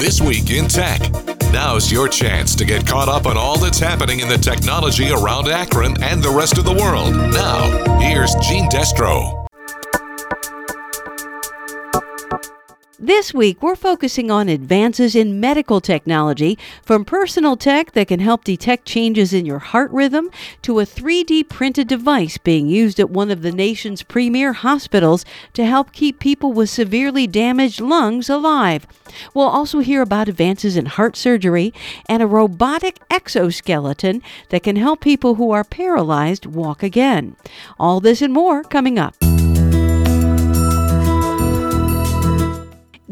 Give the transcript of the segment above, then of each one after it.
This Week in Tech. Now's your chance to get caught up on all that's happening in the technology around Akron and the rest of the world. Now, here's Gene Destro. This week, we're focusing on advances in medical technology, from personal tech that can help detect changes in your heart rhythm to a 3D printed device being used at one of the nation's premier hospitals to help keep people with severely damaged lungs alive. We'll also hear about advances in heart surgery and a robotic exoskeleton that can help people who are paralyzed walk again. All this and more coming up.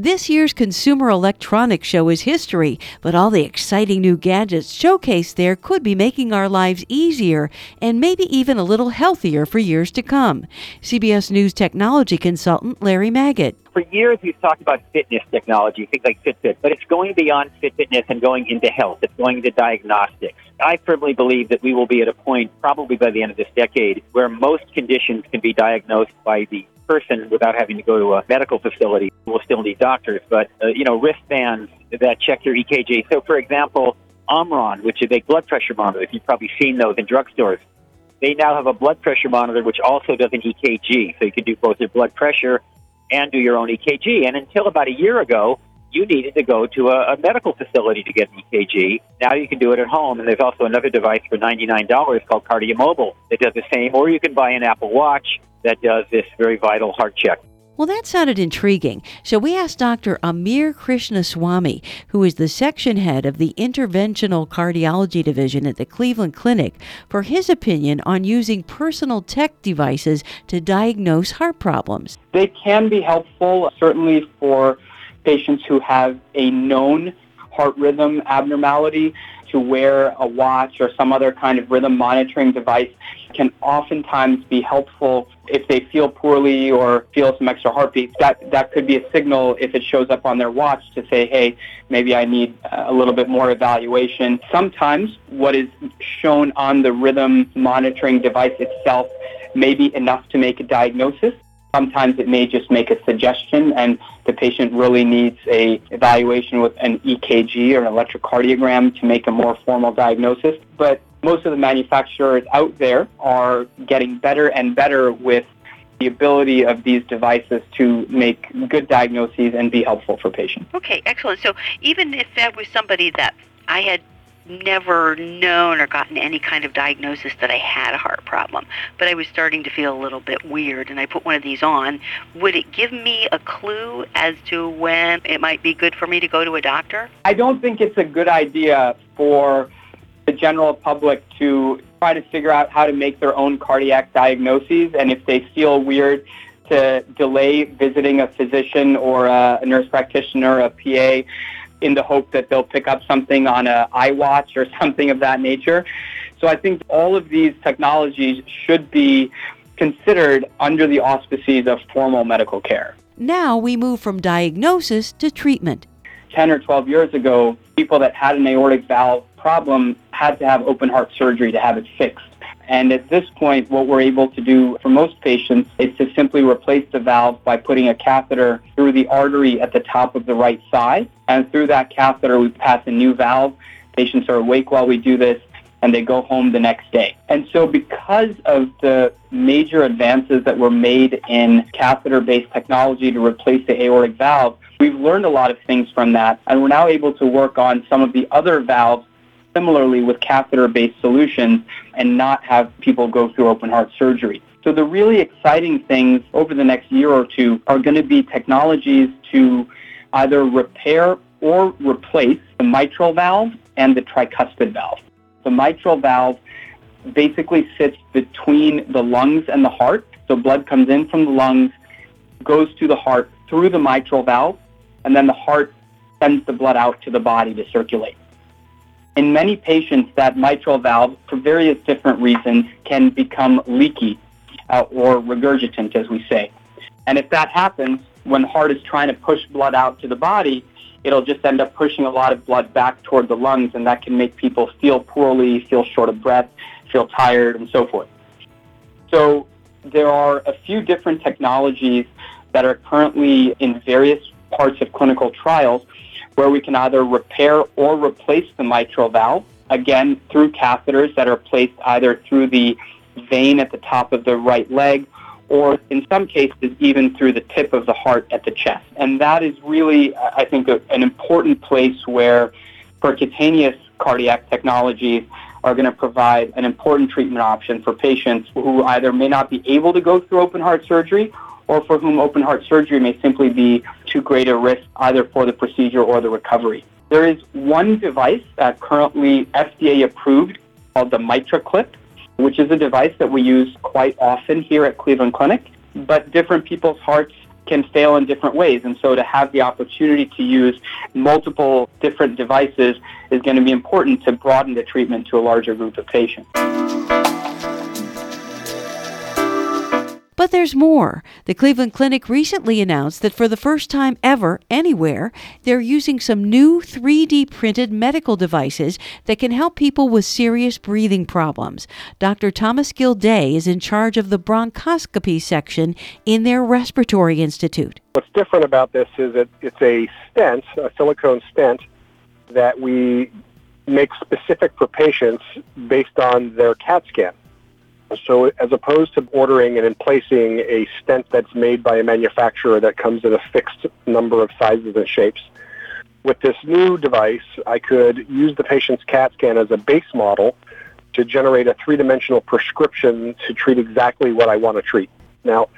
This year's Consumer Electronics Show is history, but all the exciting new gadgets showcased there could be making our lives easier and maybe even a little healthier for years to come. CBS News technology consultant Larry Magid. For years, we've talked about fitness technology, things like Fitbit, but it's going beyond fitness and going into health. It's going into diagnostics. I firmly believe that we will be at a point, probably by the end of this decade, where most conditions can be diagnosed by the person without having to go to a medical facility. We'll still need doctors, but uh, you know, wristbands that check your EKG. So, for example, Omron, which is a blood pressure monitor, if you've probably seen those in drugstores, they now have a blood pressure monitor which also does an EKG. So you can do both your blood pressure and do your own EKG. And until about a year ago, you needed to go to a, a medical facility to get an EKG. Now you can do it at home, and there's also another device for $99 called KardiaMobile that does the same, or you can buy an Apple Watch that does this very vital heart check. Well, that sounded intriguing. So we asked Dr. Amar Krishnaswamy, who is the section head of the Interventional Cardiology Division at the Cleveland Clinic, for his opinion on using personal tech devices to diagnose heart problems. They can be helpful, certainly for patients who have a known heart rhythm abnormality to wear a watch or some other kind of rhythm monitoring device can oftentimes be helpful if they feel poorly or feel some extra heartbeats. That that could be a signal if it shows up on their watch to say, "Hey, maybe I need a little bit more evaluation." Sometimes what is shown on the rhythm monitoring device itself may be enough to make a diagnosis. Sometimes it may just make a suggestion and the patient really needs a evaluation with an EKG or an electrocardiogram to make a more formal diagnosis. But most of the manufacturers out there are getting better and better with the ability of these devices to make good diagnoses and be helpful for patients. Okay, excellent. So even if that was somebody that I had never known or gotten any kind of diagnosis that I had a heart problem, but I was starting to feel a little bit weird and I put one of these on, would it give me a clue as to when it might be good for me to go to a doctor? I don't think it's a good idea for the general public to try to figure out how to make their own cardiac diagnoses and if they feel weird to delay visiting a physician or a nurse practitioner, a PA in the hope that they'll pick up something on a iWatch or something of that nature. So I think all of these technologies should be considered under the auspices of formal medical care. Now we move from diagnosis to treatment. 10 or 12 years ago, people that had an aortic valve problem had to have open heart surgery to have it fixed. And at this point, what we're able to do for most patients is to simply replace the valve by putting a catheter through the artery at the top of the right side. And through that catheter, we pass a new valve. Patients are awake while we do this, and they go home the next day. And so, because of the major advances that were made in catheter based technology to replace the aortic valve, we've learned a lot of things from that. And we're now able to work on some of the other valves similarly with catheter-based solutions and not have people go through open heart surgery. So the really exciting things over the next year or two are going to be technologies to either repair or replace the mitral valve and the tricuspid valve. The mitral valve basically sits between the lungs and the heart. So blood comes in from the lungs, goes to the heart through the mitral valve, and then the heart sends the blood out to the body to circulate. In many patients, that mitral valve, for various different reasons, can become leaky uh, or regurgitant, as we say. And if that happens, when heart is trying to push blood out to the body, it'll just end up pushing a lot of blood back toward the lungs, and that can make people feel poorly, feel short of breath, feel tired, and so forth. So there are a few different technologies that are currently in various parts of clinical trials where we can either repair or replace the mitral valve, again, through catheters that are placed either through the vein at the top of the right leg or in some cases even through the tip of the heart at the chest. And that is really, I think, a, an important place where percutaneous cardiac technologies are going to provide an important treatment option for patients who either may not be able to go through open heart surgery or for whom open heart surgery may simply be too great a risk either for the procedure or the recovery. There is one device that currently FDA approved called the MitraClip, which is a device that we use quite often here at Cleveland Clinic, but different people's hearts can fail in different ways. And so to have the opportunity to use multiple different devices is going to be important to broaden the treatment to a larger group of patients. But there's more. The Cleveland Clinic recently announced that for the first time ever, anywhere, they're using some new 3D printed medical devices that can help people with serious breathing problems. Dr. Thomas Gildea is in charge of the bronchoscopy section in their respiratory institute. What's different about this is that it's a stent, a silicone stent, that we make specific for patients based on their CAT scan. So as opposed to ordering and placing a stent that's made by a manufacturer that comes in a fixed number of sizes and shapes, with this new device, I could use the patient's CAT scan as a base model to generate a three-dimensional prescription to treat exactly what I want to treat. Now,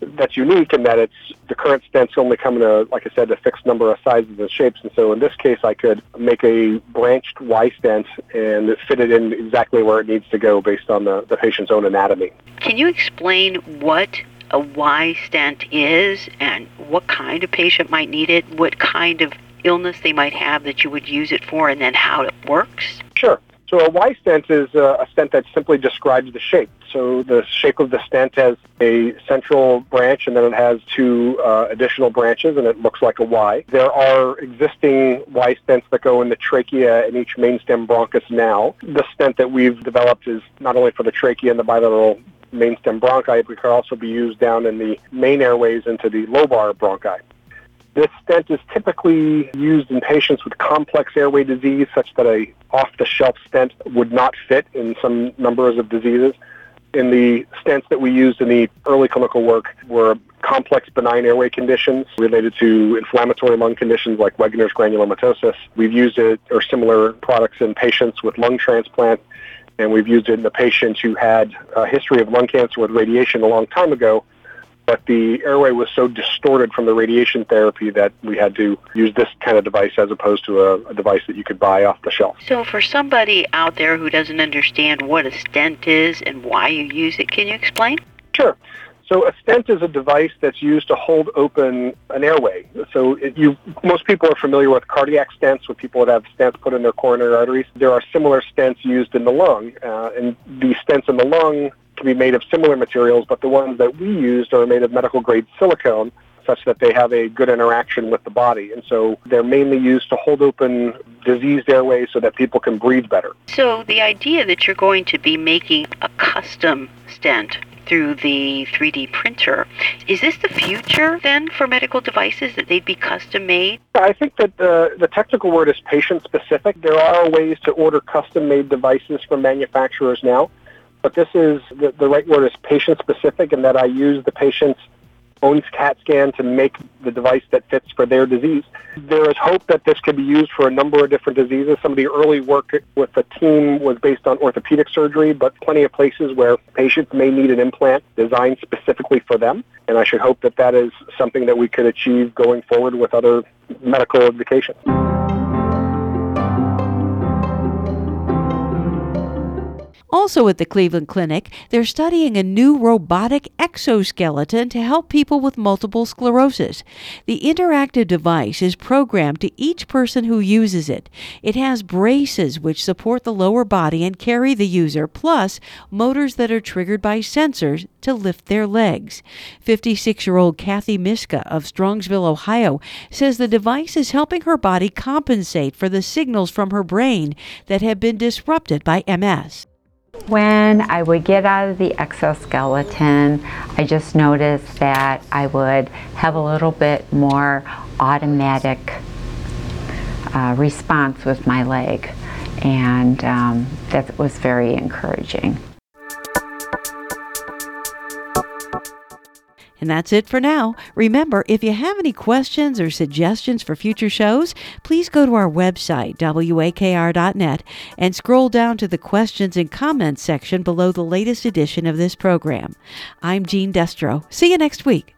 that's unique in that it's the current stents only come in a, like I said, a fixed number of sizes and shapes. And so in this case, I could make a branched Y stent and fit it in exactly where it needs to go based on the, the patient's own anatomy. Can you explain what a Y stent is and what kind of patient might need it, what kind of illness they might have that you would use it for, and then how it works? Sure. So a Y stent is a stent that simply describes the shape. So the shape of the stent has a central branch and then it has two uh, additional branches and it looks like a Y. There are existing Y stents that go in the trachea and each main stem bronchus now. The stent that we've developed is not only for the trachea and the bilateral main stem bronchi, but it can also be used down in the main airways into the lobar bronchi. This stent is typically used in patients with complex airway disease, such that a off-the-shelf stent would not fit in some numbers of diseases. In the stents that we used in the early clinical work were complex benign airway conditions related to inflammatory lung conditions like Wegener's granulomatosis. We've used it or similar products in patients with lung transplant, and we've used it in the patients who had a history of lung cancer with radiation a long time ago but the airway was so distorted from the radiation therapy that we had to use this kind of device as opposed to a, a, device that you could buy off the shelf. So, for somebody out there who doesn't understand what a stent is and why you use it, can you explain? Sure. So a stent is a device that's used to hold open an airway. So it, you, most people are familiar with cardiac stents, with people that have stents put in their coronary arteries. There are similar stents used in the lung, uh, and these stents in the lung can be made of similar materials, but the ones that we used are made of medical grade silicone such that they have a good interaction with the body. And so they're mainly used to hold open diseased airways so that people can breathe better. So the idea that you're going to be making a custom stent through the 3D printer. Is this the future then for medical devices that they'd be custom made? I think that the, the technical word is patient specific. There are ways to order custom made devices from manufacturers now. But this is the, the right word is patient specific, in that I use the patient's own CAT scan to make the device that fits for their disease. There is hope that this could be used for a number of different diseases. Some of the early work with the team was based on orthopedic surgery, but plenty of places where patients may need an implant designed specifically for them. And I should hope that that is something that we could achieve going forward with other medical indications. Also at the Cleveland Clinic, they're studying a new robotic exoskeleton to help people with multiple sclerosis. The interactive device is programmed to each person who uses it. It has braces which support the lower body and carry the user, plus motors that are triggered by sensors to lift their legs. 56 year old Kathy Miska of Strongsville, Ohio, says the device is helping her body compensate for the signals from her brain that have been disrupted by MS. When I would get out of the exoskeleton, I just noticed that I would have a little bit more automatic uh, response with my leg, and um, that was very encouraging. And that's it for now. Remember, if you have any questions or suggestions for future shows, please go to our website, wakr.net, and scroll down to the questions and comments section below the latest edition of this program. I'm Jean Destro. See you next week.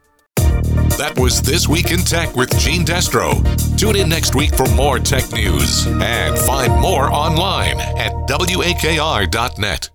That was This Week in Tech with Gene Destro. Tune in next week for more tech news and find more online at wakr.net.